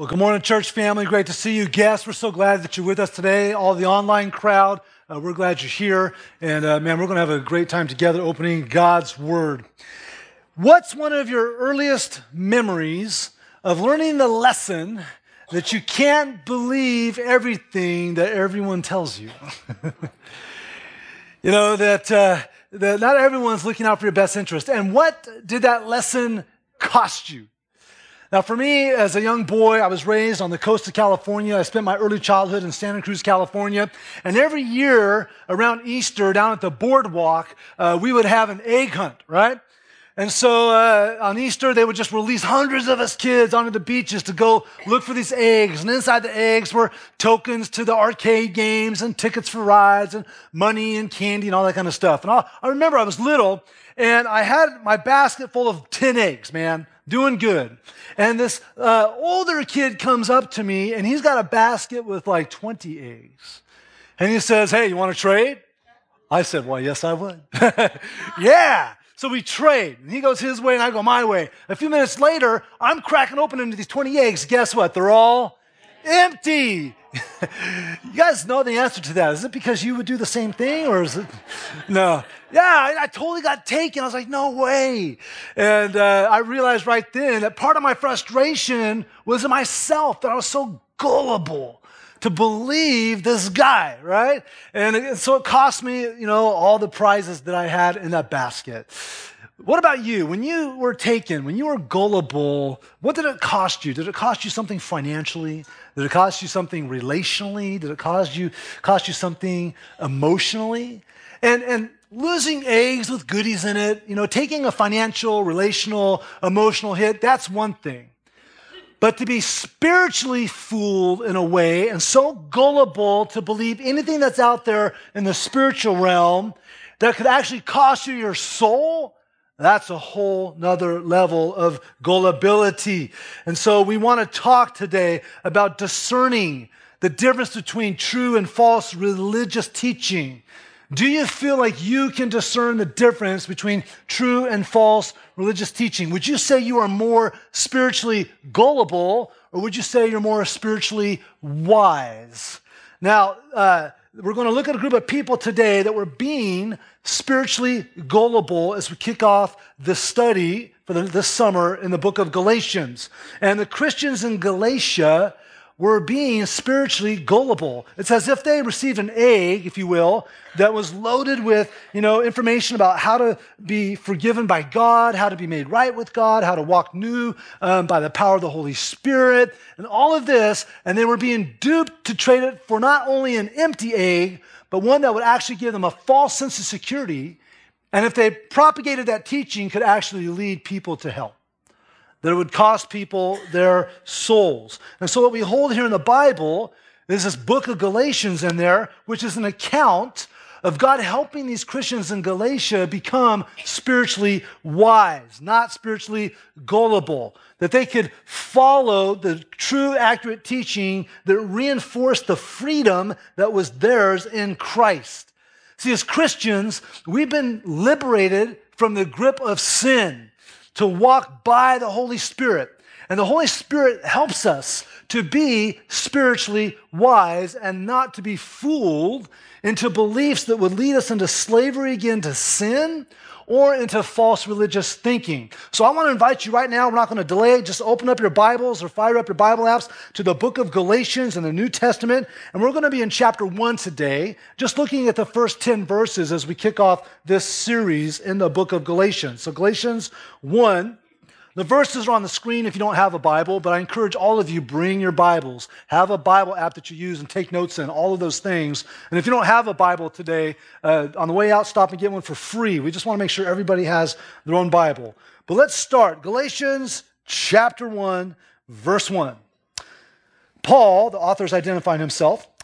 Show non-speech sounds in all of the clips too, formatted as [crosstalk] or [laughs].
Well, good morning, church family. Great to see you. Guests, we're so glad that you're with us today. All the online crowd, uh, we're glad you're here. And uh, man, we're going to have a great time together opening God's Word. What's one of your earliest memories of learning the lesson that you can't believe everything that everyone tells you? [laughs] you know, that, uh, that not everyone's looking out for your best interest. And what did that lesson cost you? Now, for me, as a young boy, I was raised on the coast of California. I spent my early childhood in Santa Cruz, California. And every year around Easter, down at the boardwalk, uh, we would have an egg hunt, right? And so uh, on Easter, they would just release hundreds of us kids onto the beaches to go look for these eggs. And inside the eggs were tokens to the arcade games and tickets for rides and money and candy and all that kind of stuff. And I, I remember I was little and I had my basket full of 10 eggs, man doing good. And this uh, older kid comes up to me and he's got a basket with like 20 eggs. And he says, Hey, you want to trade? I said, Well, yes, I would. [laughs] yeah. So we trade. And he goes his way and I go my way. A few minutes later, I'm cracking open into these 20 eggs. Guess what? They're all empty. [laughs] you guys know the answer to that. Is it because you would do the same thing or is it? [laughs] No. Yeah, I, I totally got taken. I was like, no way. And uh, I realized right then that part of my frustration was in myself, that I was so gullible to believe this guy, right? And, and so it cost me, you know, all the prizes that I had in that basket. What about you? When you were taken, when you were gullible, what did it cost you? Did it cost you something financially? Did it cost you something relationally? Did it cost you cost you something emotionally? And and losing eggs with goodies in it, you know, taking a financial, relational, emotional hit, that's one thing. But to be spiritually fooled in a way and so gullible to believe anything that's out there in the spiritual realm that could actually cost you your soul that's a whole nother level of gullibility. And so we want to talk today about discerning the difference between true and false religious teaching. Do you feel like you can discern the difference between true and false religious teaching? Would you say you are more spiritually gullible or would you say you're more spiritually wise? Now, uh, we're going to look at a group of people today that were being spiritually gullible as we kick off this study for the, this summer in the book of Galatians. And the Christians in Galatia were being spiritually gullible. It's as if they received an egg, if you will, that was loaded with, you know, information about how to be forgiven by God, how to be made right with God, how to walk new um, by the power of the Holy Spirit, and all of this. And they were being duped to trade it for not only an empty egg, but one that would actually give them a false sense of security. And if they propagated that teaching, could actually lead people to hell that it would cost people their souls. And so, what we hold here in the Bible is this book of Galatians in there, which is an account of God helping these Christians in Galatia become spiritually wise, not spiritually gullible, that they could follow the true, accurate teaching that reinforced the freedom that was theirs in Christ. See, as Christians, we've been liberated from the grip of sin to walk by the Holy Spirit. And the Holy Spirit helps us to be spiritually wise and not to be fooled into beliefs that would lead us into slavery again to sin or into false religious thinking. So I want to invite you right now, we're not going to delay, just open up your Bibles or fire up your Bible apps to the book of Galatians in the New Testament. And we're going to be in chapter 1 today, just looking at the first 10 verses as we kick off this series in the book of Galatians. So Galatians 1 the verses are on the screen if you don't have a Bible, but I encourage all of you bring your Bibles. Have a Bible app that you use and take notes in, all of those things. And if you don't have a Bible today, uh, on the way out, stop and get one for free. We just want to make sure everybody has their own Bible. But let's start. Galatians chapter 1, verse 1. Paul, the author is identifying himself,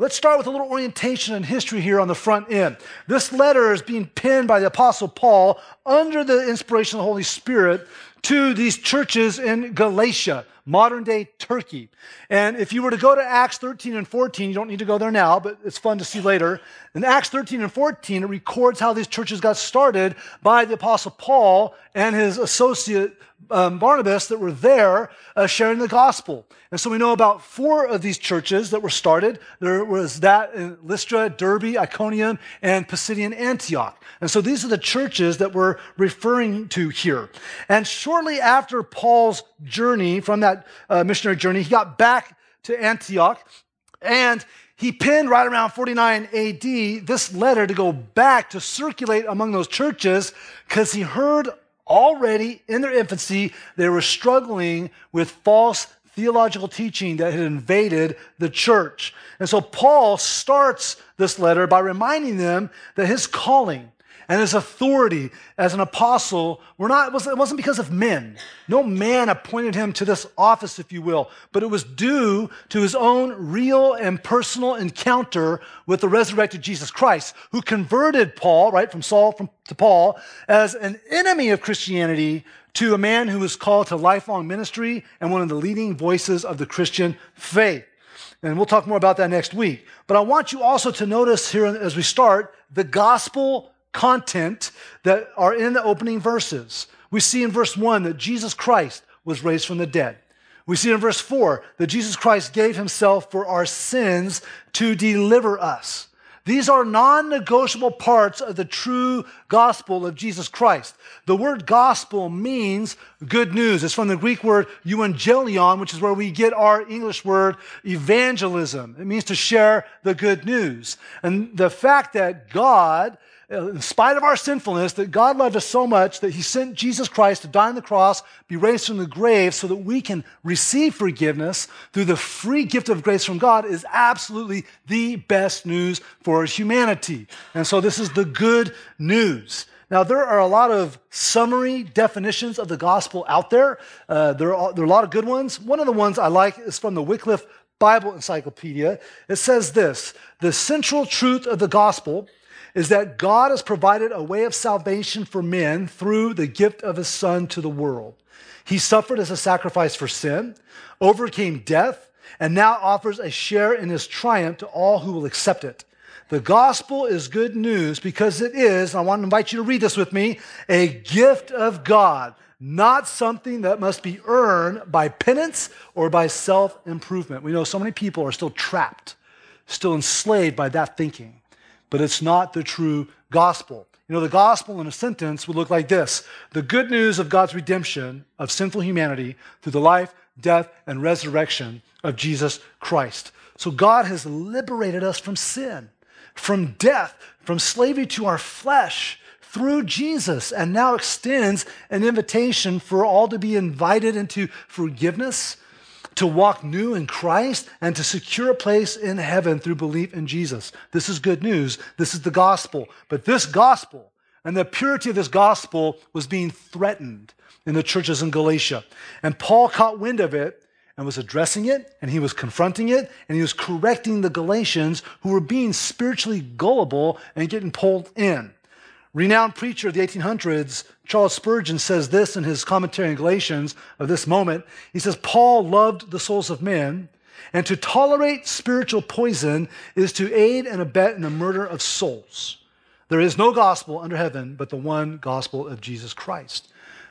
Let's start with a little orientation and history here on the front end. This letter is being penned by the Apostle Paul under the inspiration of the Holy Spirit to these churches in Galatia modern day Turkey. And if you were to go to Acts 13 and 14, you don't need to go there now, but it's fun to see later. In Acts 13 and 14, it records how these churches got started by the Apostle Paul and his associate um, Barnabas that were there uh, sharing the gospel. And so we know about four of these churches that were started. There was that in Lystra, Derbe, Iconium, and Pisidian Antioch. And so these are the churches that we're referring to here. And after Paul's journey, from that uh, missionary journey, he got back to Antioch and he penned right around 49 AD this letter to go back to circulate among those churches because he heard already in their infancy, they were struggling with false theological teaching that had invaded the church. And so Paul starts this letter by reminding them that his calling and his authority as an apostle were not, it wasn't, it wasn't because of men. No man appointed him to this office, if you will, but it was due to his own real and personal encounter with the resurrected Jesus Christ, who converted Paul, right, from Saul from, to Paul, as an enemy of Christianity to a man who was called to lifelong ministry and one of the leading voices of the Christian faith. And we'll talk more about that next week. But I want you also to notice here as we start the gospel content that are in the opening verses. We see in verse 1 that Jesus Christ was raised from the dead. We see in verse 4 that Jesus Christ gave himself for our sins to deliver us. These are non negotiable parts of the true gospel of Jesus Christ. The word gospel means good news. It's from the Greek word euangelion, which is where we get our English word evangelism. It means to share the good news. And the fact that God in spite of our sinfulness, that God loved us so much that he sent Jesus Christ to die on the cross, be raised from the grave, so that we can receive forgiveness through the free gift of grace from God is absolutely the best news for humanity. And so this is the good news. Now, there are a lot of summary definitions of the gospel out there. Uh, there, are, there are a lot of good ones. One of the ones I like is from the Wycliffe Bible Encyclopedia. It says this The central truth of the gospel is that God has provided a way of salvation for men through the gift of his Son to the world. He suffered as a sacrifice for sin, overcame death, and now offers a share in his triumph to all who will accept it. The gospel is good news because it is, I want to invite you to read this with me, a gift of God, not something that must be earned by penance or by self improvement. We know so many people are still trapped, still enslaved by that thinking but it's not the true gospel. You know, the gospel in a sentence would look like this the good news of God's redemption of sinful humanity through the life, death, and resurrection of Jesus Christ. So God has liberated us from sin, from death, from slavery to our flesh through Jesus, and now extends an invitation for all to be invited into forgiveness to walk new in Christ and to secure a place in heaven through belief in Jesus. This is good news. This is the gospel. But this gospel and the purity of this gospel was being threatened in the churches in Galatia. And Paul caught wind of it and was addressing it, and he was confronting it, and he was correcting the Galatians who were being spiritually gullible and getting pulled in. Renowned preacher of the 1800s, Charles Spurgeon, says this in his commentary on Galatians of this moment. He says, Paul loved the souls of men, and to tolerate spiritual poison is to aid and abet in the murder of souls. There is no gospel under heaven but the one gospel of Jesus Christ.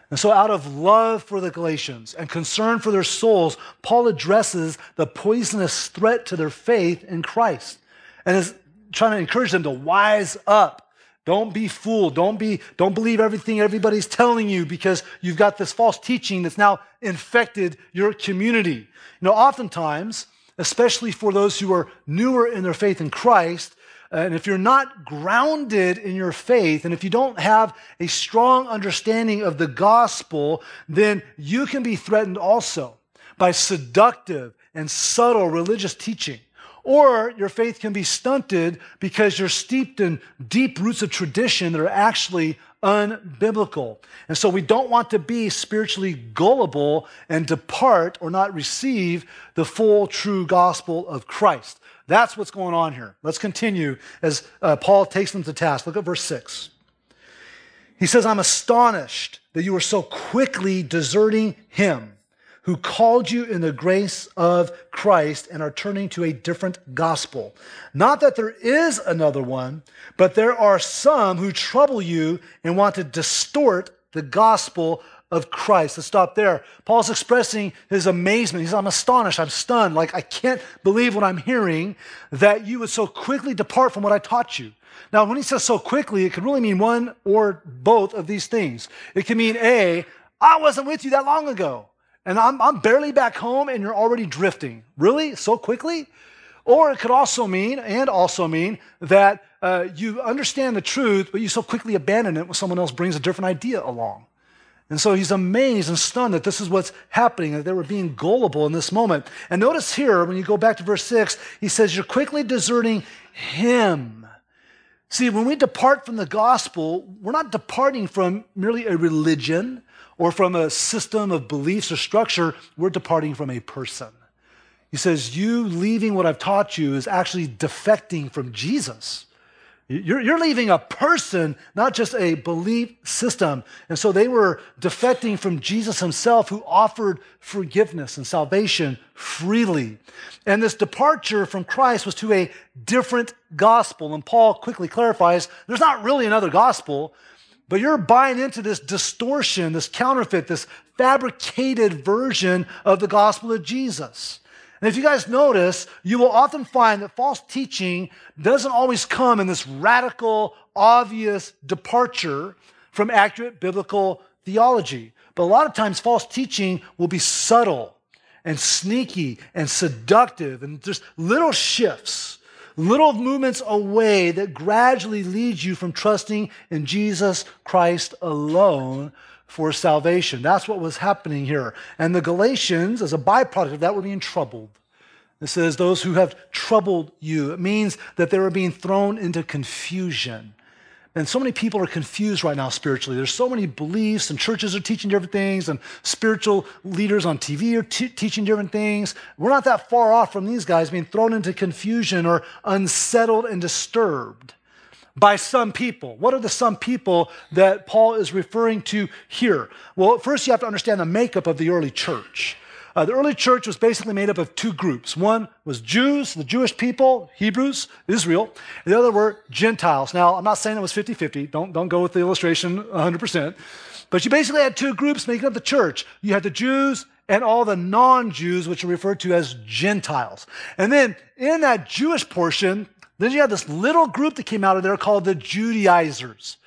And so, out of love for the Galatians and concern for their souls, Paul addresses the poisonous threat to their faith in Christ and is trying to encourage them to wise up don't be fooled. Don't be, don't believe everything everybody's telling you because you've got this false teaching that's now infected your community. You know, oftentimes, especially for those who are newer in their faith in Christ, uh, and if you're not grounded in your faith, and if you don't have a strong understanding of the gospel, then you can be threatened also by seductive and subtle religious teaching Or your faith can be stunted because you're steeped in deep roots of tradition that are actually unbiblical. And so we don't want to be spiritually gullible and depart or not receive the full true gospel of Christ. That's what's going on here. Let's continue as uh, Paul takes them to task. Look at verse 6. He says, I'm astonished that you are so quickly deserting him who called you in the grace of Christ and are turning to a different gospel. Not that there is another one, but there are some who trouble you and want to distort the gospel of Christ. Let's stop there. Paul's expressing his amazement. He's, I'm astonished. I'm stunned. Like, I can't believe what I'm hearing that you would so quickly depart from what I taught you. Now, when he says so quickly, it could really mean one or both of these things. It can mean A, I wasn't with you that long ago and I'm, I'm barely back home and you're already drifting. Really? So quickly? Or it could also mean, and also mean, that uh, you understand the truth, but you so quickly abandon it when someone else brings a different idea along. And so he's amazed and stunned that this is what's happening, that they were being gullible in this moment. And notice here, when you go back to verse 6, he says, You're quickly deserting him. See, when we depart from the gospel, we're not departing from merely a religion or from a system of beliefs or structure, we're departing from a person. He says, You leaving what I've taught you is actually defecting from Jesus. You're, you're, leaving a person, not just a belief system. And so they were defecting from Jesus himself, who offered forgiveness and salvation freely. And this departure from Christ was to a different gospel. And Paul quickly clarifies there's not really another gospel. But you're buying into this distortion, this counterfeit, this fabricated version of the gospel of Jesus. And if you guys notice, you will often find that false teaching doesn't always come in this radical, obvious departure from accurate biblical theology. But a lot of times, false teaching will be subtle and sneaky and seductive and just little shifts little movements away that gradually leads you from trusting in Jesus Christ alone for salvation. That's what was happening here. And the Galatians, as a byproduct of that, were being troubled. It says, those who have troubled you. It means that they were being thrown into confusion. And so many people are confused right now spiritually. There's so many beliefs, and churches are teaching different things, and spiritual leaders on TV are t- teaching different things. We're not that far off from these guys being thrown into confusion or unsettled and disturbed by some people. What are the some people that Paul is referring to here? Well, first you have to understand the makeup of the early church. Uh, the early church was basically made up of two groups. One was Jews, the Jewish people, Hebrews, Israel, the other were Gentiles. Now, I'm not saying it was 50 50, don't, don't go with the illustration 100%, but you basically had two groups making up the church. You had the Jews and all the non Jews, which are referred to as Gentiles. And then in that Jewish portion, then you had this little group that came out of there called the Judaizers.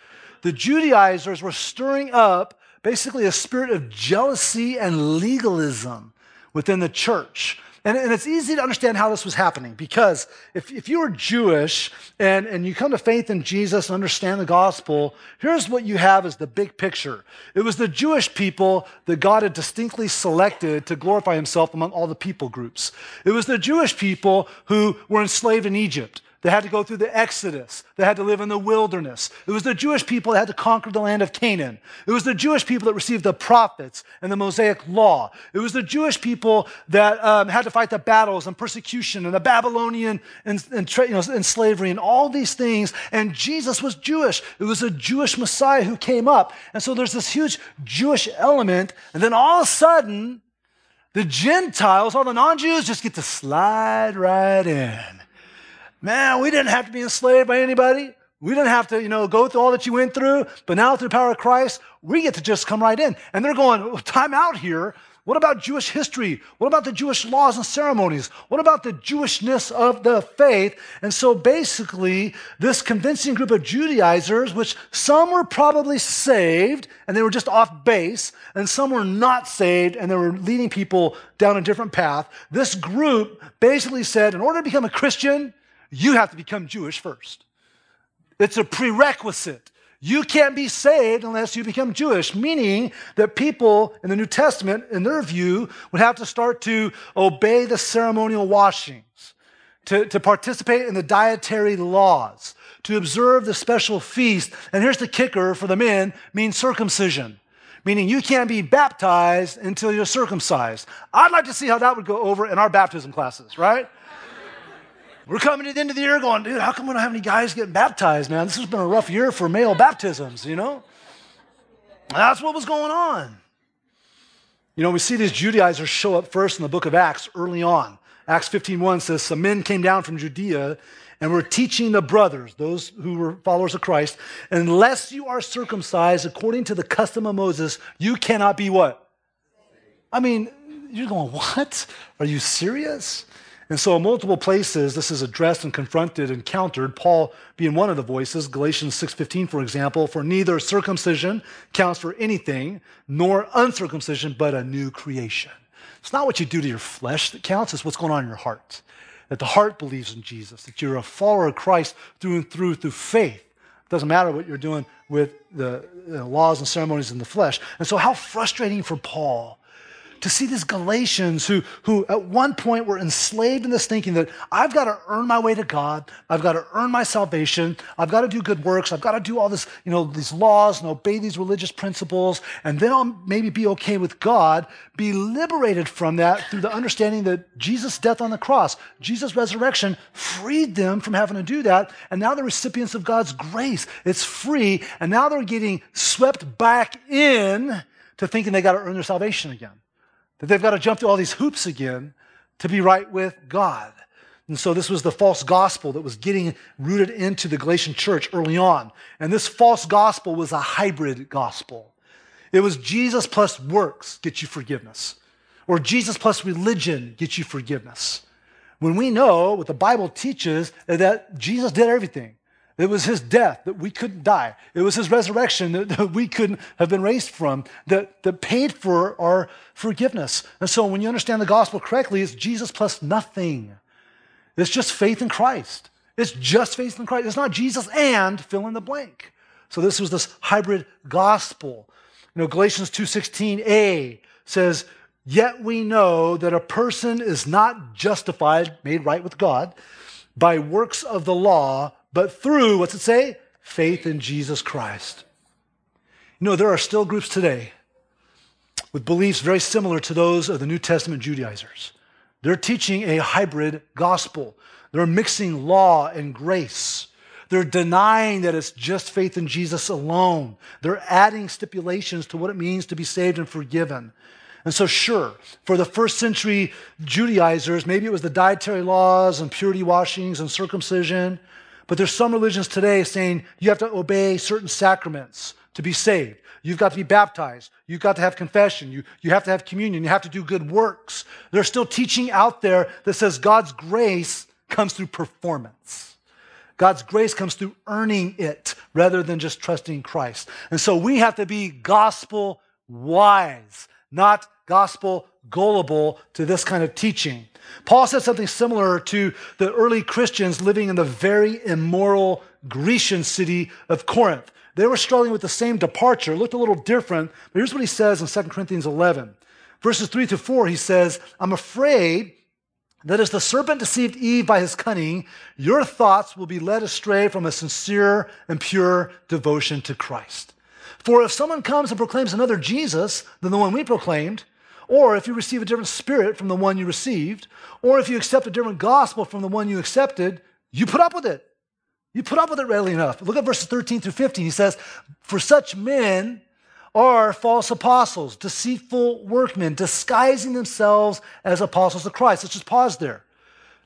The Judaizers were stirring up basically a spirit of jealousy and legalism within the church. And, and, it's easy to understand how this was happening because if, if you were Jewish and, and you come to faith in Jesus and understand the gospel, here's what you have as the big picture. It was the Jewish people that God had distinctly selected to glorify himself among all the people groups. It was the Jewish people who were enslaved in Egypt. They had to go through the Exodus. They had to live in the wilderness. It was the Jewish people that had to conquer the land of Canaan. It was the Jewish people that received the prophets and the Mosaic law. It was the Jewish people that um, had to fight the battles and persecution and the Babylonian and, and, you know, and slavery and all these things. And Jesus was Jewish. It was a Jewish Messiah who came up. And so there's this huge Jewish element. And then all of a sudden, the Gentiles, all the non Jews, just get to slide right in. Man, we didn't have to be enslaved by anybody. We didn't have to, you know, go through all that you went through. But now through the power of Christ, we get to just come right in. And they're going, time out here. What about Jewish history? What about the Jewish laws and ceremonies? What about the Jewishness of the faith? And so basically, this convincing group of Judaizers, which some were probably saved and they were just off base, and some were not saved and they were leading people down a different path, this group basically said, in order to become a Christian, you have to become Jewish first. It's a prerequisite. You can't be saved unless you become Jewish, meaning that people in the New Testament, in their view, would have to start to obey the ceremonial washings. to, to participate in the dietary laws, to observe the special feast. And here's the kicker for the men means circumcision, meaning you can't be baptized until you're circumcised. I'd like to see how that would go over in our baptism classes, right? We're coming to the end of the year going, dude, how come we don't have any guys getting baptized, man? This has been a rough year for male baptisms, you know? That's what was going on. You know, we see these Judaizers show up first in the book of Acts early on. Acts 15.1 says, Some men came down from Judea and were teaching the brothers, those who were followers of Christ, unless you are circumcised according to the custom of Moses, you cannot be what? I mean, you're going, what? Are you serious? And so, in multiple places, this is addressed and confronted and countered. Paul being one of the voices, Galatians 6:15, for example, for neither circumcision counts for anything, nor uncircumcision, but a new creation. It's not what you do to your flesh that counts, it's what's going on in your heart. That the heart believes in Jesus, that you're a follower of Christ through and through through faith. It doesn't matter what you're doing with the laws and ceremonies in the flesh. And so, how frustrating for Paul to see these Galatians who, who at one point were enslaved in this thinking that I've got to earn my way to God, I've got to earn my salvation, I've got to do good works, I've got to do all this, you know, these laws and obey these religious principles, and then I'll maybe be okay with God, be liberated from that through the understanding that Jesus' death on the cross, Jesus' resurrection freed them from having to do that, and now they're recipients of God's grace. It's free, and now they're getting swept back in to thinking they got to earn their salvation again that they've got to jump through all these hoops again to be right with God. And so this was the false gospel that was getting rooted into the Galatian church early on. And this false gospel was a hybrid gospel. It was Jesus plus works get you forgiveness, or Jesus plus religion get you forgiveness. When we know what the Bible teaches that Jesus did everything. It was his death that we couldn't die. It was his resurrection that, that, we couldn't have been raised from that, that paid for our forgiveness. And so when you understand the gospel correctly, it's Jesus plus nothing. It's just faith in Christ. It's just faith in Christ. It's not Jesus and fill in the blank. So this was this hybrid gospel. You know, Galatians 2:16a says, "Yet we know that a person is not justified, made right with God, by works of the law, but through, what's it say? Faith in Jesus Christ. You know, there are still groups today with beliefs very similar to those of the New Testament Judaizers. They're teaching a hybrid gospel. They're mixing law and grace. They're denying that it's just faith in Jesus alone. They're adding stipulations to what it means to be saved and forgiven. And so, sure, for the first century Judaizers, maybe it was the dietary laws and purity washings and circumcision. But there's some religions today saying you have to obey certain sacraments to be saved. You've got to be baptized. You've got to have confession. You, you have to have communion. You have to do good works. There's still teaching out there that says God's grace comes through performance. God's grace comes through earning it rather than just trusting Christ. And so we have to be gospel wise, not gospel gullible to this kind of teaching. Paul said something similar to the early Christians living in the very immoral Grecian city of Corinth. They were struggling with the same departure, looked a little different, but here's what he says in 2 Corinthians 11. Verses 3 to 4, he says, I'm afraid that as the serpent deceived Eve by his cunning, your thoughts will be led astray from a sincere and pure devotion to Christ. For if someone comes and proclaims another Jesus than the one we proclaimed, or if you receive a different spirit from the one you received, or if you accept a different gospel from the one you accepted, you put up with it. You put up with it readily enough. Look at verses 13 through 15. He says, For such men are false apostles, deceitful workmen, disguising themselves as apostles of Christ. Let's just pause there.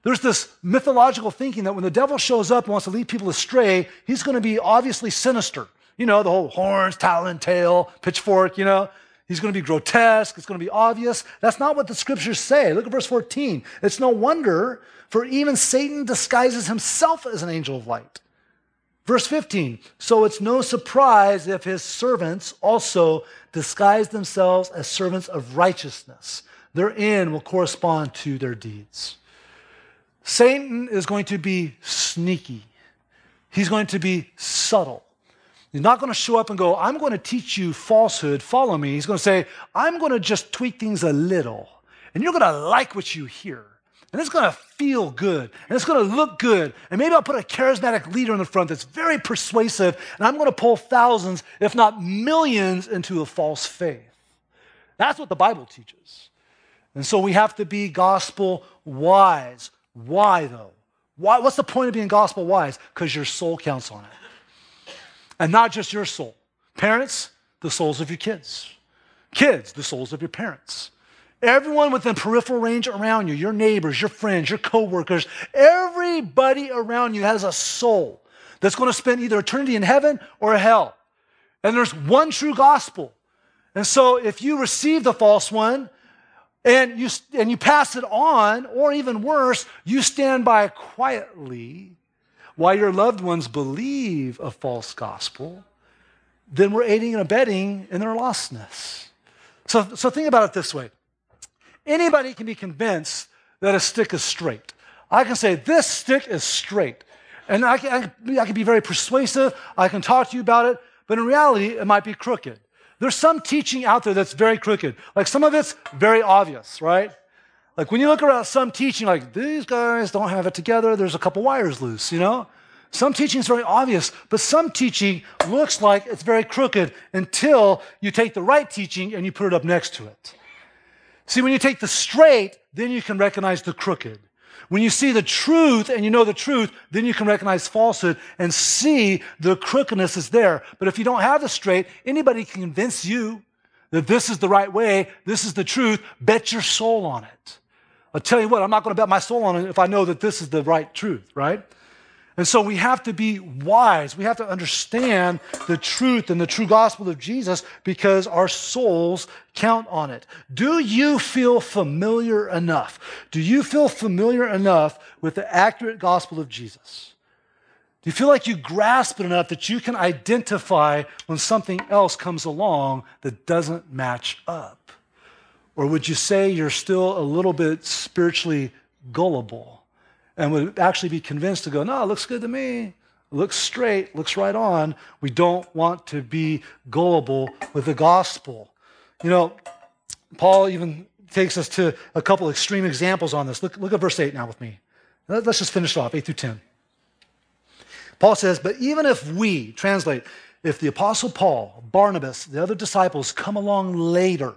There's this mythological thinking that when the devil shows up and wants to lead people astray, he's going to be obviously sinister. You know, the whole horns, talon, tail, pitchfork, you know. He's going to be grotesque. It's going to be obvious. That's not what the scriptures say. Look at verse 14. It's no wonder, for even Satan disguises himself as an angel of light. Verse 15. So it's no surprise if his servants also disguise themselves as servants of righteousness. Their end will correspond to their deeds. Satan is going to be sneaky, he's going to be subtle. He's not going to show up and go, I'm going to teach you falsehood, follow me. He's going to say, I'm going to just tweak things a little, and you're going to like what you hear. and it's going to feel good and it's going to look good. And maybe I'll put a charismatic leader in the front that's very persuasive and I'm going to pull thousands, if not millions, into a false faith. That's what the Bible teaches. And so we have to be gospel wise. Why, though? Why, what's the point of being gospel wise? Because your soul counts on it. And not just your soul. Parents, the souls of your kids. Kids, the souls of your parents. Everyone within peripheral range around you, your neighbors, your friends, your coworkers, everybody around you has a soul that's going to spend either eternity in heaven or hell. And there's one true gospel. And so if you receive the false one and you, and you pass it on, or even worse, you stand by quietly while your loved ones believe a false gospel, then we're aiding and abetting in their lostness. So, so think about it this way Anybody can be convinced that a stick is straight. I can say, this stick is straight. And I, can, I can be very persuasive. I can talk to you about it. But in reality, it might be crooked. There's some teaching out there that's very crooked. Like some of it's very obvious, right? Like when you look around some teaching, like these guys don't have it together, there's a couple wires loose, you know? Some teaching is very obvious, but some teaching looks like it's very crooked until you take the right teaching and you put it up next to it. See, when you take the straight, then you can recognize the crooked. When you see the truth and you know the truth, then you can recognize falsehood and see the crookedness is there. But if you don't have the straight, anybody can convince you that this is the right way, this is the truth. Bet your soul on it. I'll tell you what, I'm not going to bet my soul on it if I know that this is the right truth, right? And so we have to be wise. We have to understand the truth and the true gospel of Jesus because our souls count on it. Do you feel familiar enough? Do you feel familiar enough with the accurate gospel of Jesus? Do you feel like you grasp it enough that you can identify when something else comes along that doesn't match up? Or would you say you're still a little bit spiritually gullible? and would actually be convinced to go, no, it looks good to me. It looks straight, looks right on. We don't want to be gullible with the gospel. You know, Paul even takes us to a couple extreme examples on this. Look, look at verse 8 now with me. Let's just finish it off, 8 through 10. Paul says, But even if we, translate, if the Apostle Paul, Barnabas, the other disciples come along later,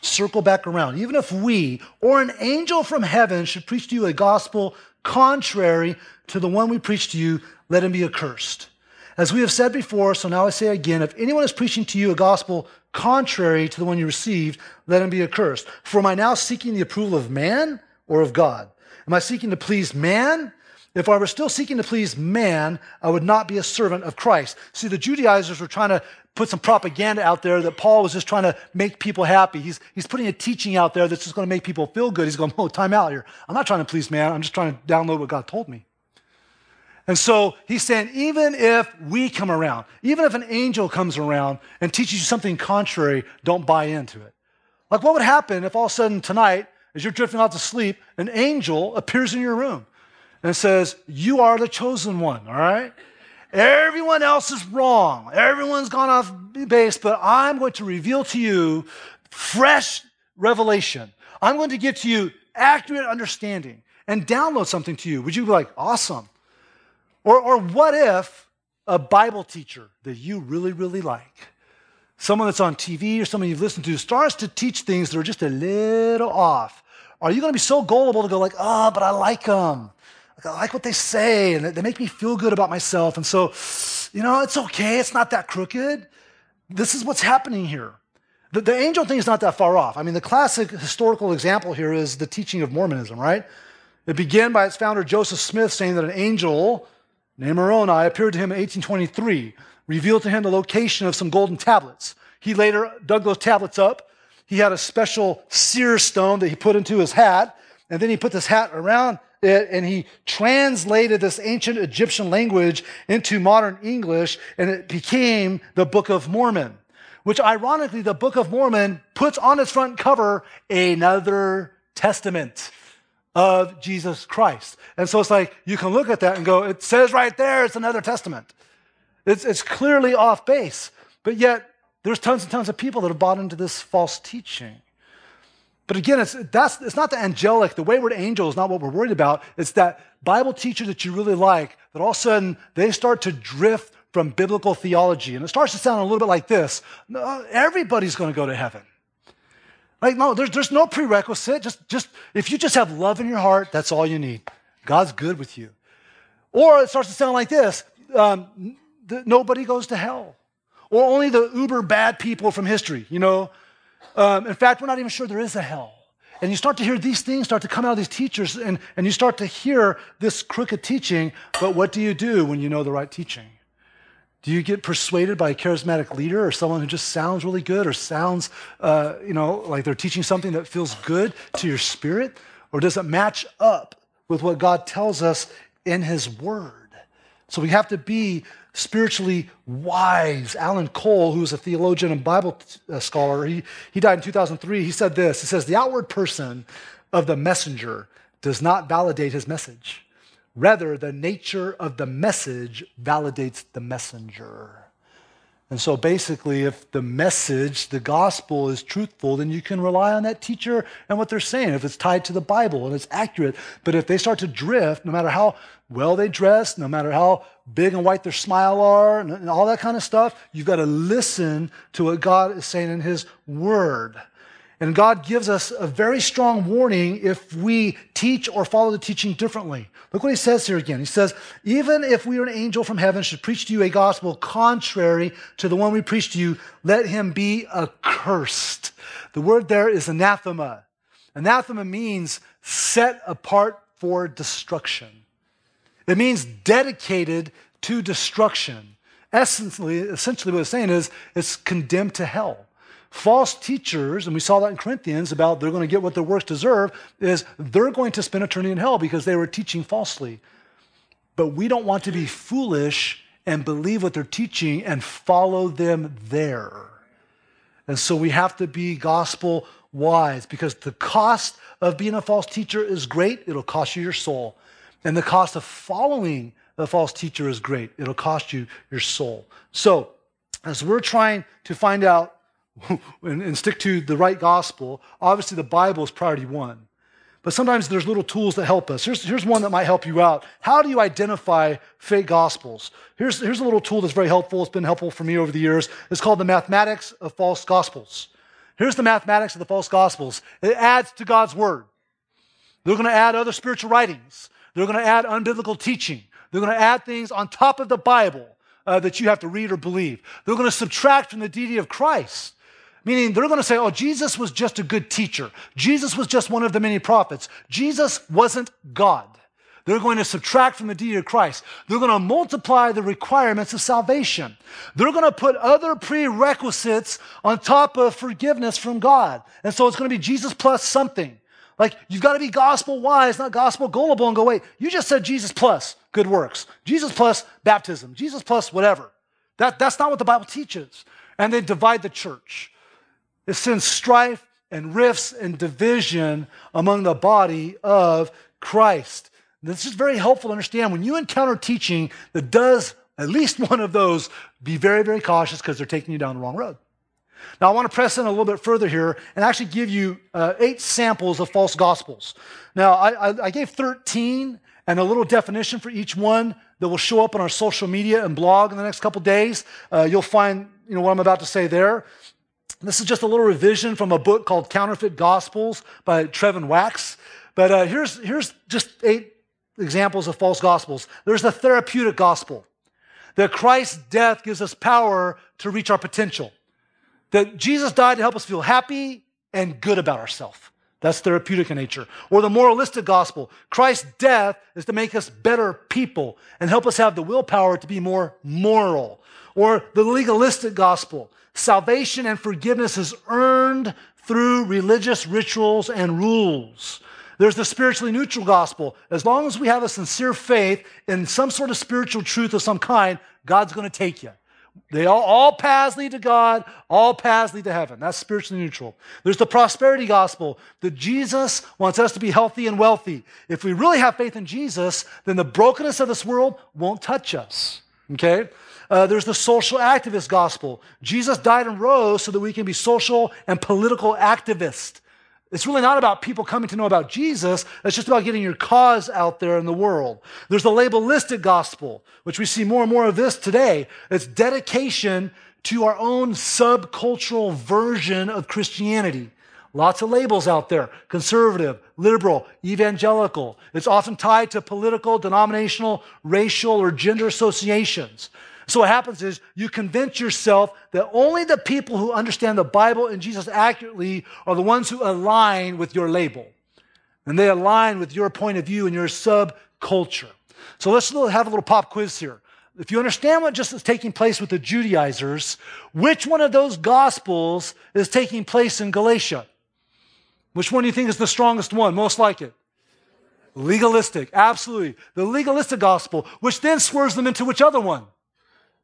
circle back around, even if we or an angel from heaven should preach to you a gospel contrary to the one we preach to you, let him be accursed. As we have said before, so now I say again, if anyone is preaching to you a gospel contrary to the one you received, let him be accursed. For am I now seeking the approval of man or of God? Am I seeking to please man? If I were still seeking to please man, I would not be a servant of Christ. See, the Judaizers were trying to put some propaganda out there that Paul was just trying to make people happy. He's, he's putting a teaching out there that's just going to make people feel good. He's going, oh, time out here. I'm not trying to please man. I'm just trying to download what God told me. And so he's saying, even if we come around, even if an angel comes around and teaches you something contrary, don't buy into it. Like, what would happen if all of a sudden tonight, as you're drifting off to sleep, an angel appears in your room and says, You are the chosen one, all right? Everyone else is wrong. Everyone's gone off base, but I'm going to reveal to you fresh revelation. I'm going to give to you accurate understanding and download something to you. Would you be like, awesome? Or, or what if a Bible teacher that you really, really like, someone that's on TV or someone you've listened to, starts to teach things that are just a little off? Are you going to be so gullible to go like, oh, but I like them? I like what they say, and they make me feel good about myself. And so, you know, it's okay. It's not that crooked. This is what's happening here. The, the angel thing is not that far off. I mean, the classic historical example here is the teaching of Mormonism, right? It began by its founder, Joseph Smith, saying that an angel named Moroni appeared to him in 1823, revealed to him the location of some golden tablets. He later dug those tablets up. He had a special seer stone that he put into his hat, and then he put this hat around it and he translated this ancient Egyptian language into modern English and it became the Book of Mormon, which ironically, the Book of Mormon puts on its front cover another testament of Jesus Christ. And so it's like you can look at that and go, it says right there it's another testament. It's, it's clearly off base, but yet there's tons and tons of people that have bought into this false teaching. But again, it's, that's, it's not the angelic, the wayward angel is not what we're worried about. It's that Bible teacher that you really like that all of a sudden they start to drift from biblical theology. And it starts to sound a little bit like this no, everybody's going to go to heaven. Like, no, there's, there's no prerequisite. Just, just, if you just have love in your heart, that's all you need. God's good with you. Or it starts to sound like this um, nobody goes to hell. Or only the uber bad people from history, you know? Um, in fact, we're not even sure there is a hell. And you start to hear these things start to come out of these teachers, and, and you start to hear this crooked teaching. But what do you do when you know the right teaching? Do you get persuaded by a charismatic leader or someone who just sounds really good or sounds, uh, you know, like they're teaching something that feels good to your spirit? Or does it match up with what God tells us in His Word? So we have to be spiritually wise. Alan Cole, who's a theologian and Bible uh, scholar, he, he died in 2003. He said this He says, The outward person of the messenger does not validate his message. Rather, the nature of the message validates the messenger. And so basically, if the message, the gospel is truthful, then you can rely on that teacher and what they're saying if it's tied to the Bible and it's accurate. But if they start to drift, no matter how well they dress, no matter how big and white their smile are, and all that kind of stuff, you've got to listen to what God is saying in His Word. And God gives us a very strong warning if we teach or follow the teaching differently. Look what he says here again. He says, even if we are an angel from heaven should preach to you a gospel contrary to the one we preach to you, let him be accursed. The word there is anathema. Anathema means set apart for destruction. It means dedicated to destruction. Essentially, essentially what it's saying is it's condemned to hell false teachers, and we saw that in Corinthians about they're going to get what their works deserve, is they're going to spend eternity in hell because they were teaching falsely. But we don't want to be foolish and believe what they're teaching and follow them there. And so we have to be gospel wise because the cost of being a false teacher is great, it'll cost you your soul. And the cost of following a false teacher is great, it'll cost you your soul. So, as we're trying to find out [laughs] and, and stick to the right gospel, obviously the Bible is priority one. But sometimes there's little tools that help us. Here's, here's one that might help you out. How do you identify fake gospels? Here's, here's a little tool that's very helpful. It's been helpful for me over the years. It's called the mathematics of false gospels. Here's the mathematics of the false gospels it adds to God's word. They're going to add other spiritual writings, they're going to add unbiblical teaching, they're going to add things on top of the Bible uh, that you have to read or believe. They're going to subtract from the deity of Christ. Meaning they're going to say, oh, Jesus was just a good teacher. Jesus was just one of the many prophets. Jesus wasn't God. They're going to subtract from the deity of Christ. They're going to multiply the requirements of salvation. They're going to put other prerequisites on top of forgiveness from God. And so it's going to be Jesus plus something. Like you've got to be gospel wise, not gospel gullible, and go, wait, you just said Jesus plus good works, Jesus plus baptism, Jesus plus whatever. That, that's not what the Bible teaches. And they divide the church. It sends strife and rifts and division among the body of Christ. This is very helpful to understand. When you encounter teaching that does at least one of those, be very, very cautious because they're taking you down the wrong road. Now, I want to press in a little bit further here and actually give you uh, eight samples of false gospels. Now, I, I, I, gave 13 and a little definition for each one that will show up on our social media and blog in the next couple days. Uh, you'll find you know, what I'm about to say there. This is just a little revision from a book called Counterfeit Gospels by Trevin Wax. But uh, here's, here's just eight examples of false gospels. There's the therapeutic gospel that Christ's death gives us power to reach our potential, that Jesus died to help us feel happy and good about ourselves. That's therapeutic in nature. Or the moralistic gospel Christ's death is to make us better people and help us have the willpower to be more moral. Or the legalistic gospel Salvation and forgiveness is earned through religious rituals and rules. There's the spiritually neutral gospel. As long as we have a sincere faith in some sort of spiritual truth of some kind, God's going to take you. They all, all paths lead to God, all paths lead to heaven. That's spiritually neutral. There's the prosperity gospel that Jesus wants us to be healthy and wealthy. If we really have faith in Jesus, then the brokenness of this world won't touch us. Okay? Uh, there's the social activist gospel. Jesus died and rose so that we can be social and political activists. It's really not about people coming to know about Jesus. It's just about getting your cause out there in the world. There's the labelistic gospel, which we see more and more of this today. It's dedication to our own subcultural version of Christianity. Lots of labels out there conservative, liberal, evangelical. It's often tied to political, denominational, racial, or gender associations. So what happens is you convince yourself that only the people who understand the Bible and Jesus accurately are the ones who align with your label. And they align with your point of view and your subculture. So let's have a little pop quiz here. If you understand what just is taking place with the Judaizers, which one of those gospels is taking place in Galatia? Which one do you think is the strongest one, most like it? Legalistic, absolutely. The legalistic gospel, which then swerves them into which other one?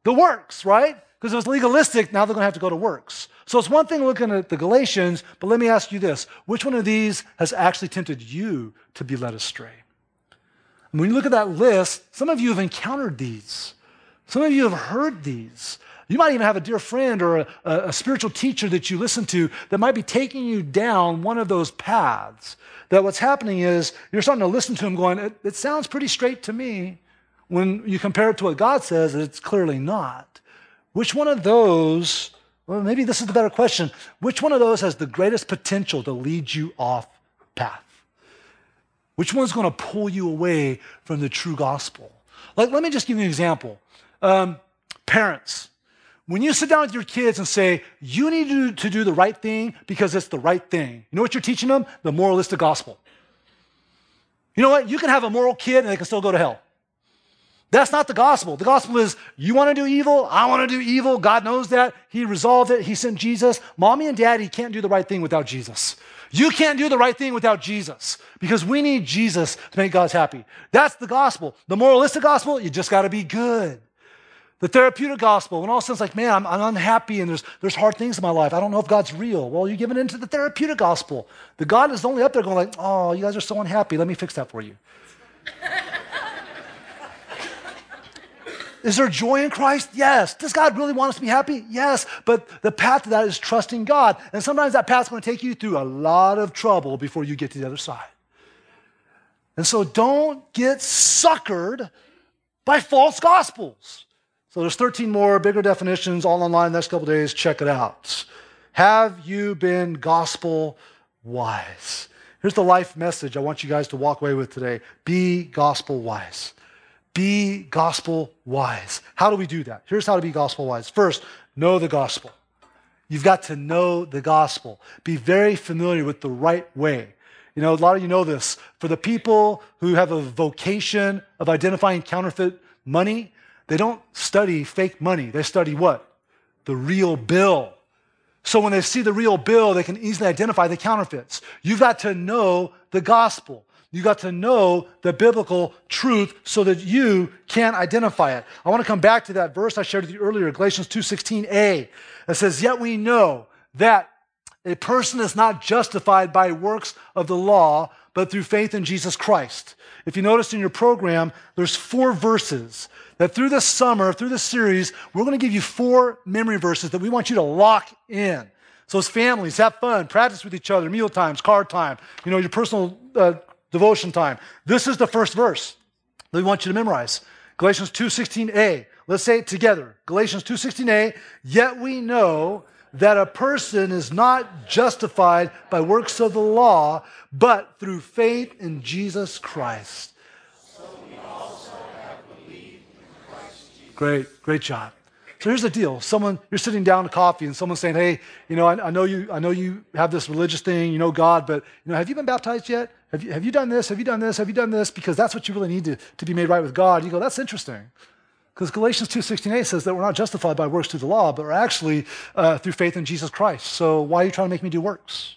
The works, right? Because it was legalistic, now they're going to have to go to works. So it's one thing looking at the Galatians, but let me ask you this which one of these has actually tempted you to be led astray? And when you look at that list, some of you have encountered these, some of you have heard these. You might even have a dear friend or a, a, spiritual teacher that you listen to that might be taking you down one of those paths. That what's happening is you're starting to listen to them going, it, it sounds pretty straight to me. When you compare it to what God says, it's clearly not. Which one of those, well, maybe this is the better question, which one of those has the greatest potential to lead you off path? Which one's going to pull you away from the true gospel? Like, let me just give you an example. Um, parents, when you sit down with your kids and say, you need to, to do the right thing because it's the right thing, you know what you're teaching them? The moralistic gospel. You know what? You can have a moral kid and they can still go to hell. That's not the gospel. The gospel is you want to do evil, I want to do evil. God knows that. He resolved it. He sent Jesus. Mommy and daddy can't do the right thing without Jesus. You can't do the right thing without Jesus because we need Jesus to make God happy. That's the gospel. The moralistic gospel, you just got to be good. The therapeutic gospel, when all of a sudden it's like, man, I'm, I'm, unhappy and there's, there's hard things in my life. I don't know if God's real. Well, you're giving into the therapeutic gospel. The God is only up there going like, oh, you guys are so unhappy. Let me fix that for you. Is there joy in Christ? Yes. Does God really want us to be happy? Yes. But the path to that is trusting God. And sometimes that path is going to take you through a lot of trouble before you get to the other side. And so don't get suckered by false gospels. So there's 13 more bigger definitions all online the next couple days. Check it out. Have you been gospel wise? Here's the life message I want you guys to walk away with today. Be gospel wise. Be gospel wise. How do we do that? Here's how to be gospel wise. First, know the gospel. You've got to know the gospel. Be very familiar with the right way. You know, a lot of you know this. For the people who have a vocation of identifying counterfeit money, they don't study fake money. They study what? The real bill. So when they see the real bill, they can easily identify the counterfeits. You've got to know the gospel. You got to know the biblical truth so that you can identify it. I want to come back to that verse I shared with you earlier, Galatians 2:16a. It says, "Yet we know that a person is not justified by works of the law, but through faith in Jesus Christ." If you noticed in your program, there's four verses that through this summer, through this series, we're going to give you four memory verses that we want you to lock in. So as families, have fun, practice with each other, meal times, card time, you know, your personal uh, devotion time. This is the first verse that we want you to memorize. Galatians 2:16a. Let's say it together. Galatians 2:16a, yet we know that a person is not justified by works of the law, but through faith in Jesus Christ. Great, great job. So here's the deal. Someone, you're sitting down to coffee and someone's saying, hey, you know, I, I, know you, I know you have this religious thing, you know God, but you know, have you been baptized yet? Have you, have you done this? Have you done this? Have you done this? Because that's what you really need to, to be made right with God. You go, that's interesting. Because Galatians 2.16a says that we're not justified by works through the law, but we're actually uh, through faith in Jesus Christ. So why are you trying to make me do works?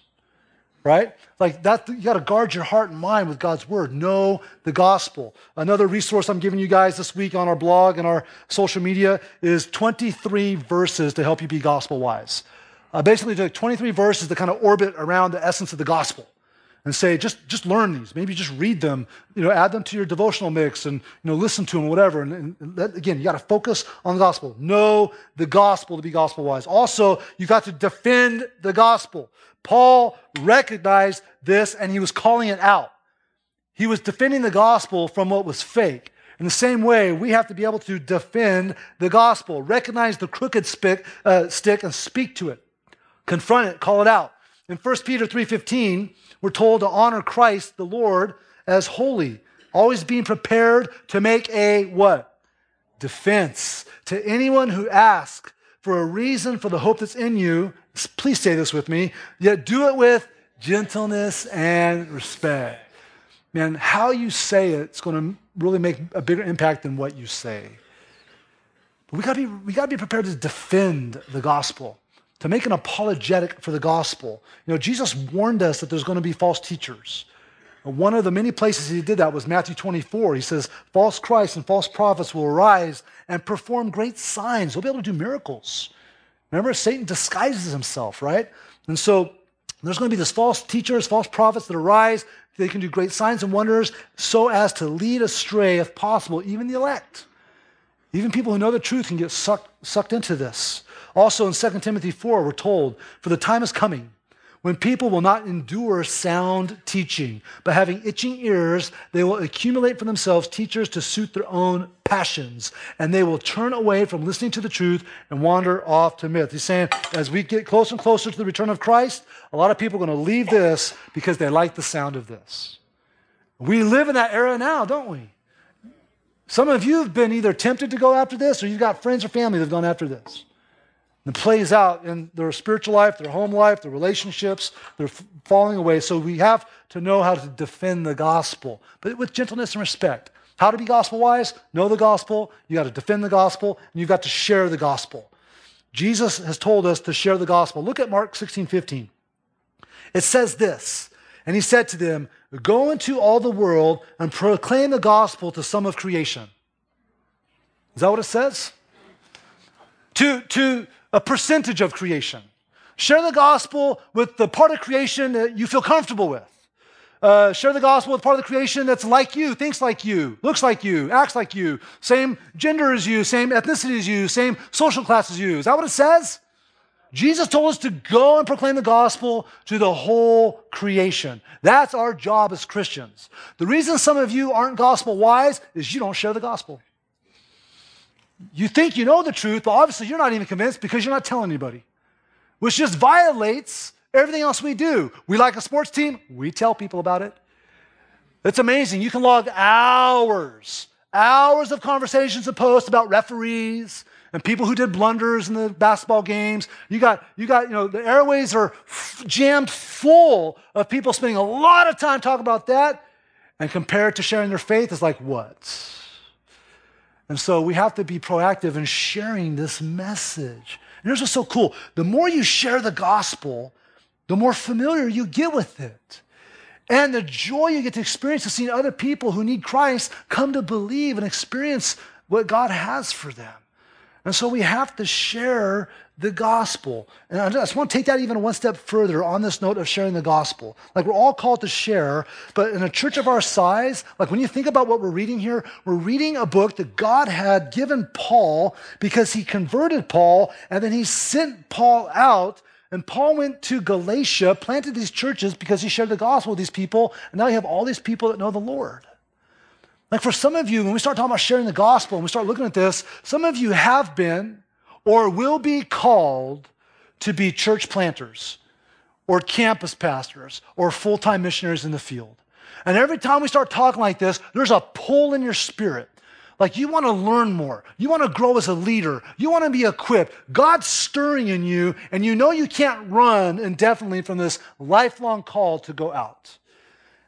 right? Like that, you got to guard your heart and mind with God's word. Know the gospel. Another resource I'm giving you guys this week on our blog and our social media is 23 verses to help you be gospel wise. Uh, basically, 23 verses that kind of orbit around the essence of the gospel and say, just, just learn these. Maybe just read them, you know, add them to your devotional mix and, you know, listen to them, whatever. And, and again, you got to focus on the gospel. Know the gospel to be gospel wise. Also, you got to defend the gospel. Paul recognized this and he was calling it out. He was defending the gospel from what was fake. In the same way, we have to be able to defend the gospel, recognize the crooked spick, uh, stick and speak to it, confront it, call it out. In 1 Peter 3:15, we're told to honor Christ the Lord as holy, always being prepared to make a what? Defense to anyone who asks for a reason for the hope that's in you. Please say this with me. Yet do it with gentleness and respect. Man, how you say it is going to really make a bigger impact than what you say. But we got to be we got to be prepared to defend the gospel, to make an apologetic for the gospel. You know, Jesus warned us that there's going to be false teachers. One of the many places he did that was Matthew 24. He says, False Christs and false prophets will arise and perform great signs. They'll be able to do miracles. Remember, Satan disguises himself, right? And so there's going to be these false teachers, false prophets that arise. They can do great signs and wonders so as to lead astray, if possible, even the elect. Even people who know the truth can get sucked, sucked into this. Also in 2 Timothy 4, we're told, For the time is coming when people will not endure sound teaching, but having itching ears, they will accumulate for themselves teachers to suit their own passions, and they will turn away from listening to the truth and wander off to myth. He's saying, as we get closer and closer to the return of Christ, a lot of people are going to leave this because they like the sound of this. We live in that era now, don't we? Some of you have been either tempted to go after this or you've got friends or family that have gone after this. It plays out in their spiritual life, their home life, their relationships, they're falling away. So we have to know how to defend the gospel, but with gentleness and respect. How to be gospel wise? Know the gospel, you got to defend the gospel, and you've got to share the gospel. Jesus has told us to share the gospel. Look at Mark 16 15. It says this, and he said to them, Go into all the world and proclaim the gospel to some of creation. Is that what it says? To, to a percentage of creation. Share the gospel with the part of creation that you feel comfortable with. Uh, share the gospel with part of the creation that's like you, thinks like you, looks like you, acts like you, same gender as you, same ethnicity as you, same social class as you. Is that what it says? Jesus told us to go and proclaim the gospel to the whole creation. That's our job as Christians. The reason some of you aren't gospel wise is you don't share the gospel. You think you know the truth, but obviously you're not even convinced because you're not telling anybody, which just violates everything else we do. We like a sports team, we tell people about it. It's amazing. You can log hours, hours of conversations and posts about referees and people who did blunders in the basketball games. You got, you got, you know, the airways are f- jammed full of people spending a lot of time talking about that. And compared to sharing their faith, is like what? And so we have to be proactive in sharing this message. And here's what's so cool the more you share the gospel, the more familiar you get with it. And the joy you get to experience of seeing other people who need Christ come to believe and experience what God has for them. And so we have to share the gospel. And I just want to take that even one step further on this note of sharing the gospel. Like we're all called to share, but in a church of our size, like when you think about what we're reading here, we're reading a book that God had given Paul because he converted Paul and then he sent Paul out. And Paul went to Galatia, planted these churches because he shared the gospel with these people. And now you have all these people that know the Lord. Like for some of you, when we start talking about sharing the gospel and we start looking at this, some of you have been or will be called to be church planters or campus pastors or full time missionaries in the field. And every time we start talking like this, there's a pull in your spirit. Like you want to learn more. You want to grow as a leader. You want to be equipped. God's stirring in you, and you know you can't run indefinitely from this lifelong call to go out.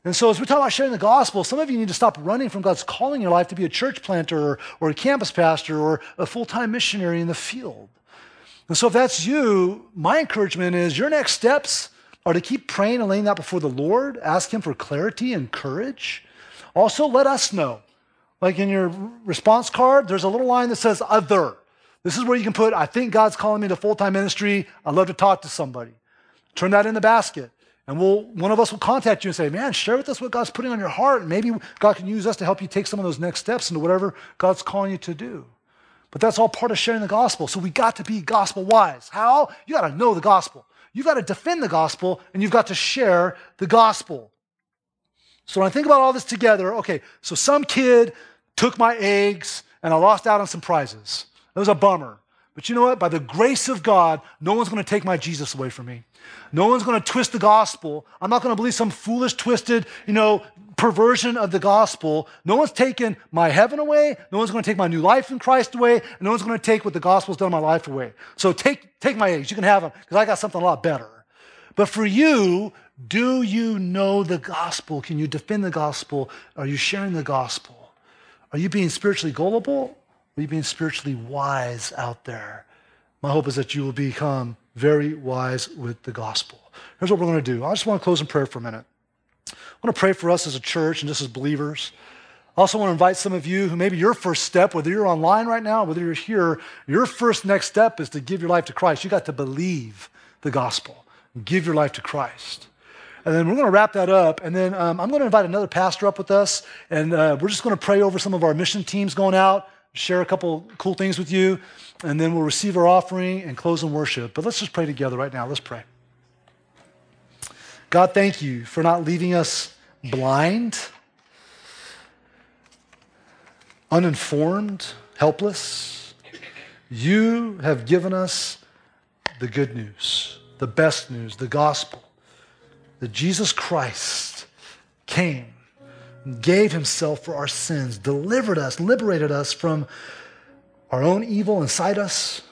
And so, as we talk about sharing the gospel, some of you need to stop running from God's calling in your life to be a church planter or, or a campus pastor or a full time missionary in the field. And so, if that's you, my encouragement is your next steps are to keep praying and laying that before the Lord, ask Him for clarity and courage. Also, let us know. Like in your response card, there's a little line that says other. This is where you can put, I think God's calling me to full time ministry. I'd love to talk to somebody. Turn that in the basket. And we'll, one of us will contact you and say, man, share with us what God's putting on your heart. And maybe God can use us to help you take some of those next steps into whatever God's calling you to do. But that's all part of sharing the gospel. So we got to be gospel wise. How? You got to know the gospel. You've got to defend the gospel and you've got to share the gospel. So when I think about all this together, okay, so some kid took my eggs and I lost out on some prizes. It was a bummer. But you know what? By the grace of God, no one's going to take my Jesus away from me. No one's going to twist the gospel. I'm not going to believe some foolish, twisted, you know, perversion of the gospel. No one's taken my heaven away. No one's going to take my new life in Christ away. And no one's going to take what the gospel's done in my life away. So take, take my eggs. You can have them because I got something a lot better. But for you, do you know the gospel? Can you defend the gospel? Are you sharing the gospel? Are you being spiritually gullible? Are you being spiritually wise out there? My hope is that you will become very wise with the gospel. Here's what we're going to do. I just want to close in prayer for a minute. I want to pray for us as a church and just as believers. I also want to invite some of you who maybe your first step, whether you're online right now, whether you're here, your first next step is to give your life to Christ. You got to believe the gospel, give your life to Christ. And then we're going to wrap that up. And then um, I'm going to invite another pastor up with us. And uh, we're just going to pray over some of our mission teams going out share a couple cool things with you, and then we'll receive our offering and close in worship. But let's just pray together right now. Let's pray. God, thank you for not leaving us blind, uninformed, helpless. You have given us the good news, the best news, the gospel that Jesus Christ came gave himself for our sins, delivered us, liberated us from our own evil inside us,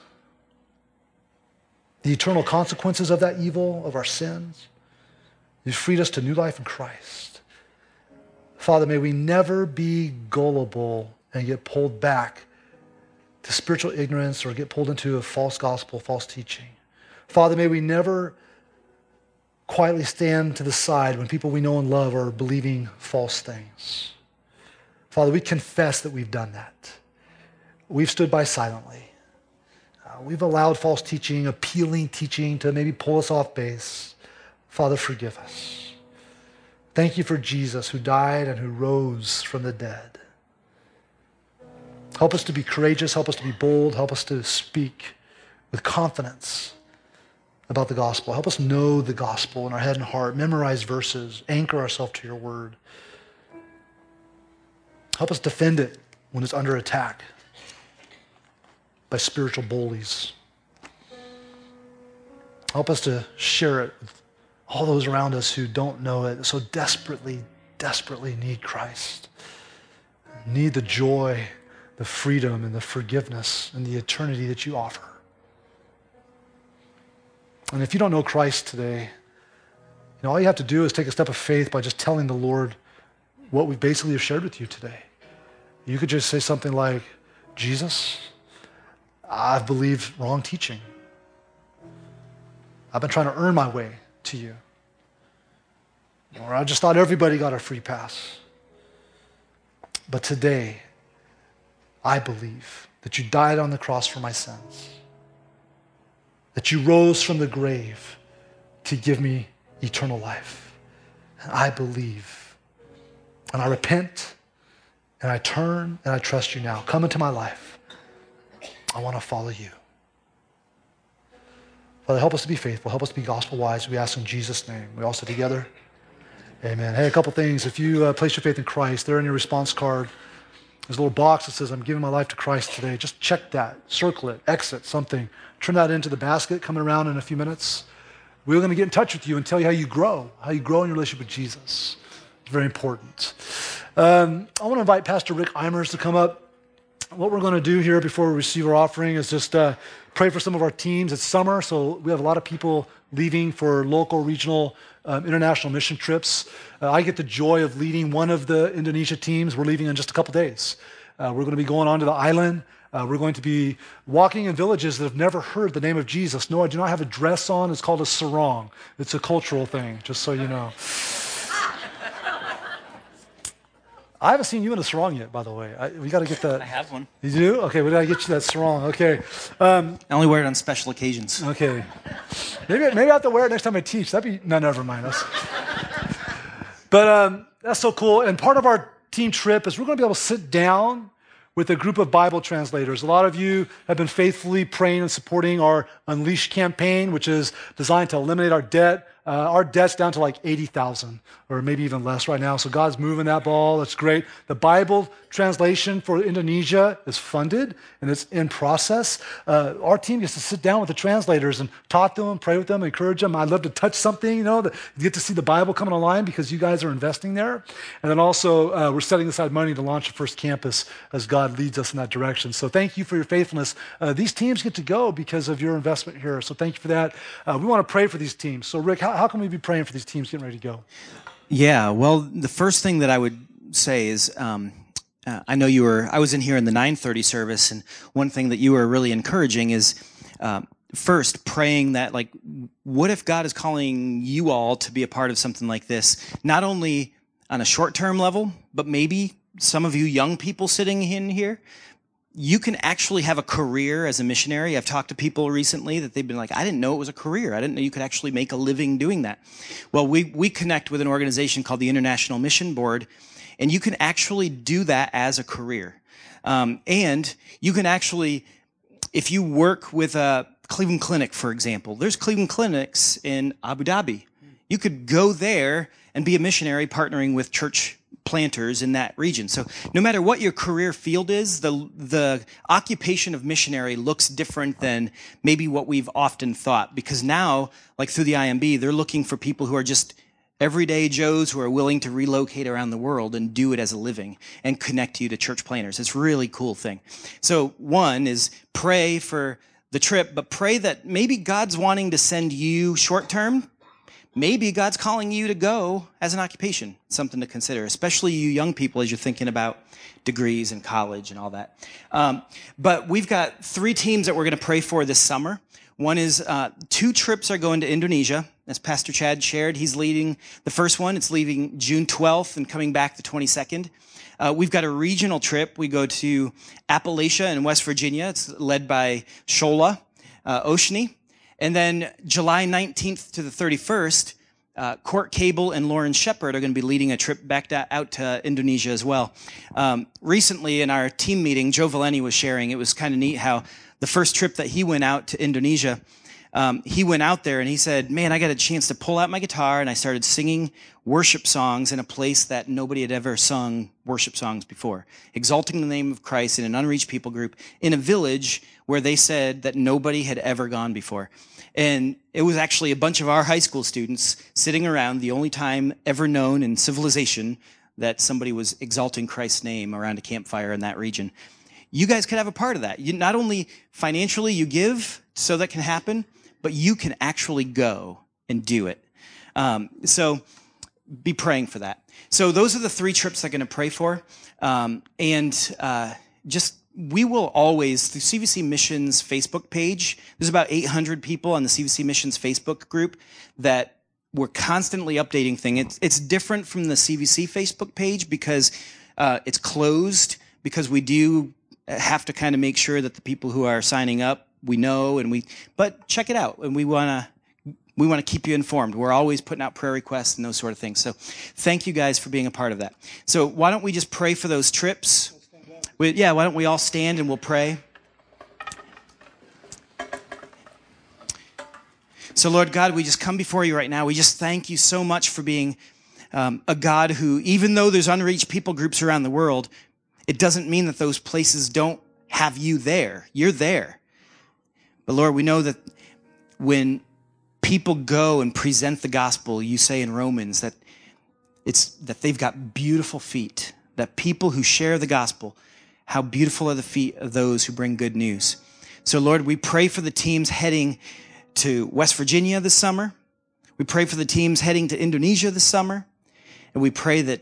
the eternal consequences of that evil, of our sins. You freed us to new life in Christ. Father, may we never be gullible and get pulled back to spiritual ignorance or get pulled into a false gospel, false teaching. Father, may we never quietly stand to the side when people we know and love are believing false things. Father, we confess that we've done that. We've stood by silently. Uh, we've allowed false teaching, appealing teaching to maybe pull us off base. Father, forgive us. Thank you for Jesus who died and who rose from the dead. Help us to be courageous. Help us to be bold. Help us to speak with confidence about the gospel. Help us know the gospel in our head and heart, memorize verses, anchor ourselves to your word. Help us defend it when it's under attack by spiritual bullies. Help us to share it with all those around us who don't know it, so desperately, desperately need Christ, need the joy, the freedom, and the forgiveness and the eternity that you offer. And if you don't know Christ today, you know, all you have to do is take a step of faith by just telling the Lord what we basically have shared with you today. You could just say something like, Jesus, I've believed wrong teaching. I've been trying to earn my way to you. Or I just thought everybody got a free pass. But today, I believe that you died on the cross for my sins that you rose from the grave to give me eternal life. And I believe. And I repent and I turn and I trust you now. Come into my life. I want to follow you. Father, help us to be faithful. Help us to be gospel wise. We ask in Jesus' name. We all sit together. Amen. Hey, a couple things. If you uh, place your faith in Christ, there in your response card, there's a little box that says, I'm giving my life to Christ today. Just check that, circle it, exit something, turn that into the basket coming around in a few minutes. We're going to get in touch with you and tell you how you grow, how you grow in your relationship with Jesus. It's very important. Um, I want to invite Pastor Rick Eimers to come up. What we're going to do here before we receive our offering is just uh, pray for some of our teams. It's summer, so we have a lot of people leaving for local, regional, um, international mission trips. Uh, I get the joy of leading one of the Indonesia teams. We're leaving in just a couple days. Uh, we're going to be going on to the island. Uh, we're going to be walking in villages that have never heard the name of Jesus. No, I do not have a dress on. It's called a sarong. It's a cultural thing, just so you know. I haven't seen you in a sarong yet, by the way. I, we got to get that. I have one. You do? Okay, we got to get you that sarong. Okay. Um, I only wear it on special occasions. Okay. Maybe, maybe I have to wear it next time I teach. That'd be, no, never mind. That's, but um, that's so cool. And part of our team trip is we're going to be able to sit down with a group of Bible translators. A lot of you have been faithfully praying and supporting our Unleash campaign, which is designed to eliminate our debt uh, our debt's down to like 80,000 or maybe even less right now. So God's moving that ball. That's great. The Bible translation for Indonesia is funded and it's in process. Uh, our team gets to sit down with the translators and talk to them, pray with them, encourage them. I'd love to touch something, you know, you get to see the Bible coming online because you guys are investing there. And then also, uh, we're setting aside money to launch the first campus as God leads us in that direction. So thank you for your faithfulness. Uh, these teams get to go because of your investment here. So thank you for that. Uh, we want to pray for these teams. So, Rick, how how, can we be praying for these teams getting ready to go? Yeah, well, the first thing that I would say is um, uh, I know you were, I was in here in the 930 service, and one thing that you were really encouraging is um, first praying that, like, what if God is calling you all to be a part of something like this, not only on a short term level, but maybe some of you young people sitting in here, you can actually have a career as a missionary. I've talked to people recently that they've been like, I didn't know it was a career. I didn't know you could actually make a living doing that. Well, we, we connect with an organization called the International Mission Board, and you can actually do that as a career. Um, and you can actually, if you work with a Cleveland Clinic, for example, there's Cleveland Clinics in Abu Dhabi. You could go there and be a missionary partnering with church planters in that region. So no matter what your career field is, the the occupation of missionary looks different than maybe what we've often thought because now like through the IMB they're looking for people who are just everyday Joes who are willing to relocate around the world and do it as a living and connect you to church planters. It's a really cool thing. So one is pray for the trip, but pray that maybe God's wanting to send you short term maybe God's calling you to go as an occupation, something to consider, especially you young people as you're thinking about degrees and college and all that. Um, but we've got three teams that we're going to pray for this summer. One is uh, two trips are going to Indonesia, as Pastor Chad shared. He's leading the first one. It's leaving June 12th and coming back the 22nd. Uh, we've got a regional trip. We go to Appalachia in West Virginia. It's led by Shola uh, Oshni. And then July 19th to the 31st, uh, Court Cable and Lauren Shepard are going to be leading a trip back to, out to Indonesia as well. Um, recently, in our team meeting, Joe Valeni was sharing. It was kind of neat how the first trip that he went out to Indonesia, um, he went out there and he said, "Man, I got a chance to pull out my guitar and I started singing worship songs in a place that nobody had ever sung worship songs before, exalting the name of Christ in an unreached people group in a village where they said that nobody had ever gone before." And it was actually a bunch of our high school students sitting around, the only time ever known in civilization that somebody was exalting Christ's name around a campfire in that region. You guys could have a part of that. You, not only financially you give so that can happen, but you can actually go and do it. Um, so be praying for that. So those are the three trips I'm going to pray for. Um, and uh, just we will always, the CVC Missions Facebook page, there's about 800 people on the CVC Missions Facebook group that we're constantly updating things. It's, it's different from the CVC Facebook page because uh, it's closed, because we do have to kind of make sure that the people who are signing up, we know, and we, but check it out. And we want to, we want to keep you informed. We're always putting out prayer requests and those sort of things. So thank you guys for being a part of that. So why don't we just pray for those trips? We, yeah, why don't we all stand and we'll pray? So, Lord God, we just come before you right now. We just thank you so much for being um, a God who, even though there's unreached people groups around the world, it doesn't mean that those places don't have you there. You're there. But Lord, we know that when people go and present the gospel, you say in Romans that it's that they've got beautiful feet, that people who share the gospel how beautiful are the feet of those who bring good news. So, Lord, we pray for the teams heading to West Virginia this summer. We pray for the teams heading to Indonesia this summer. And we pray that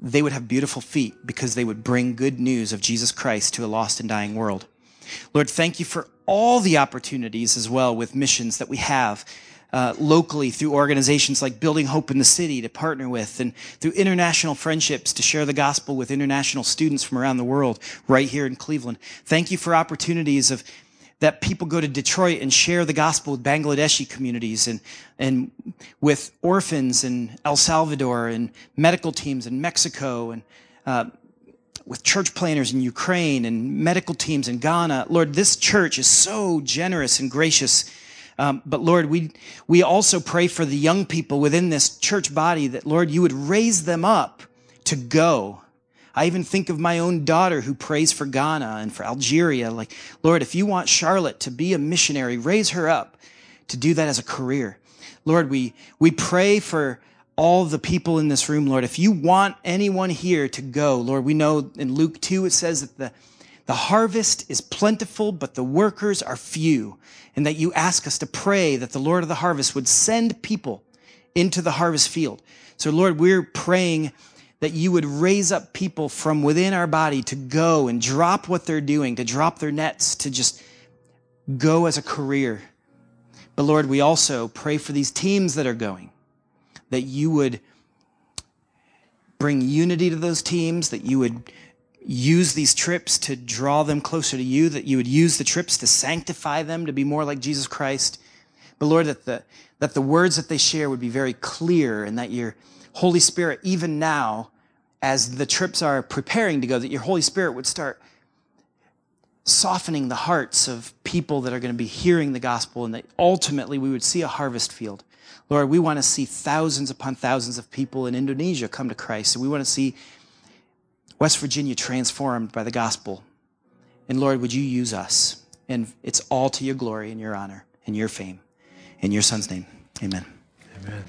they would have beautiful feet because they would bring good news of Jesus Christ to a lost and dying world. Lord, thank you for all the opportunities as well with missions that we have uh, locally through organizations like Building Hope in the City to partner with, and through international friendships to share the gospel with international students from around the world right here in Cleveland. Thank you for opportunities of that people go to Detroit and share the gospel with Bangladeshi communities and, and with orphans in El Salvador and medical teams in Mexico and uh, with church planters in Ukraine and medical teams in Ghana. Lord, this church is so generous and gracious. Um, but Lord, we, we also pray for the young people within this church body that, Lord, you would raise them up to go. I even think of my own daughter who prays for Ghana and for Algeria. Like, Lord, if you want Charlotte to be a missionary, raise her up to do that as a career. Lord, we, we pray for all the people in this room, Lord. If you want anyone here to go, Lord, we know in Luke 2 it says that the, the harvest is plentiful, but the workers are few. And that you ask us to pray that the Lord of the harvest would send people into the harvest field. So, Lord, we're praying that you would raise up people from within our body to go and drop what they're doing, to drop their nets, to just go as a career. But Lord, we also pray for these teams that are going, that you would bring unity to those teams, that you would use these trips to draw them closer to you, that you would use the trips to sanctify them to be more like Jesus Christ. But Lord, that the, that the words that they share would be very clear and that your Holy Spirit, even now, as the trips are preparing to go, that your Holy Spirit would start softening the hearts of people that are going to be hearing the gospel and that ultimately we would see a harvest field. Lord, we want to see thousands upon thousands of people in Indonesia come to Christ. And we want to see West Virginia transformed by the gospel. And Lord, would you use us? And it's all to your glory and your honor and your fame. In your son's name, amen. Amen.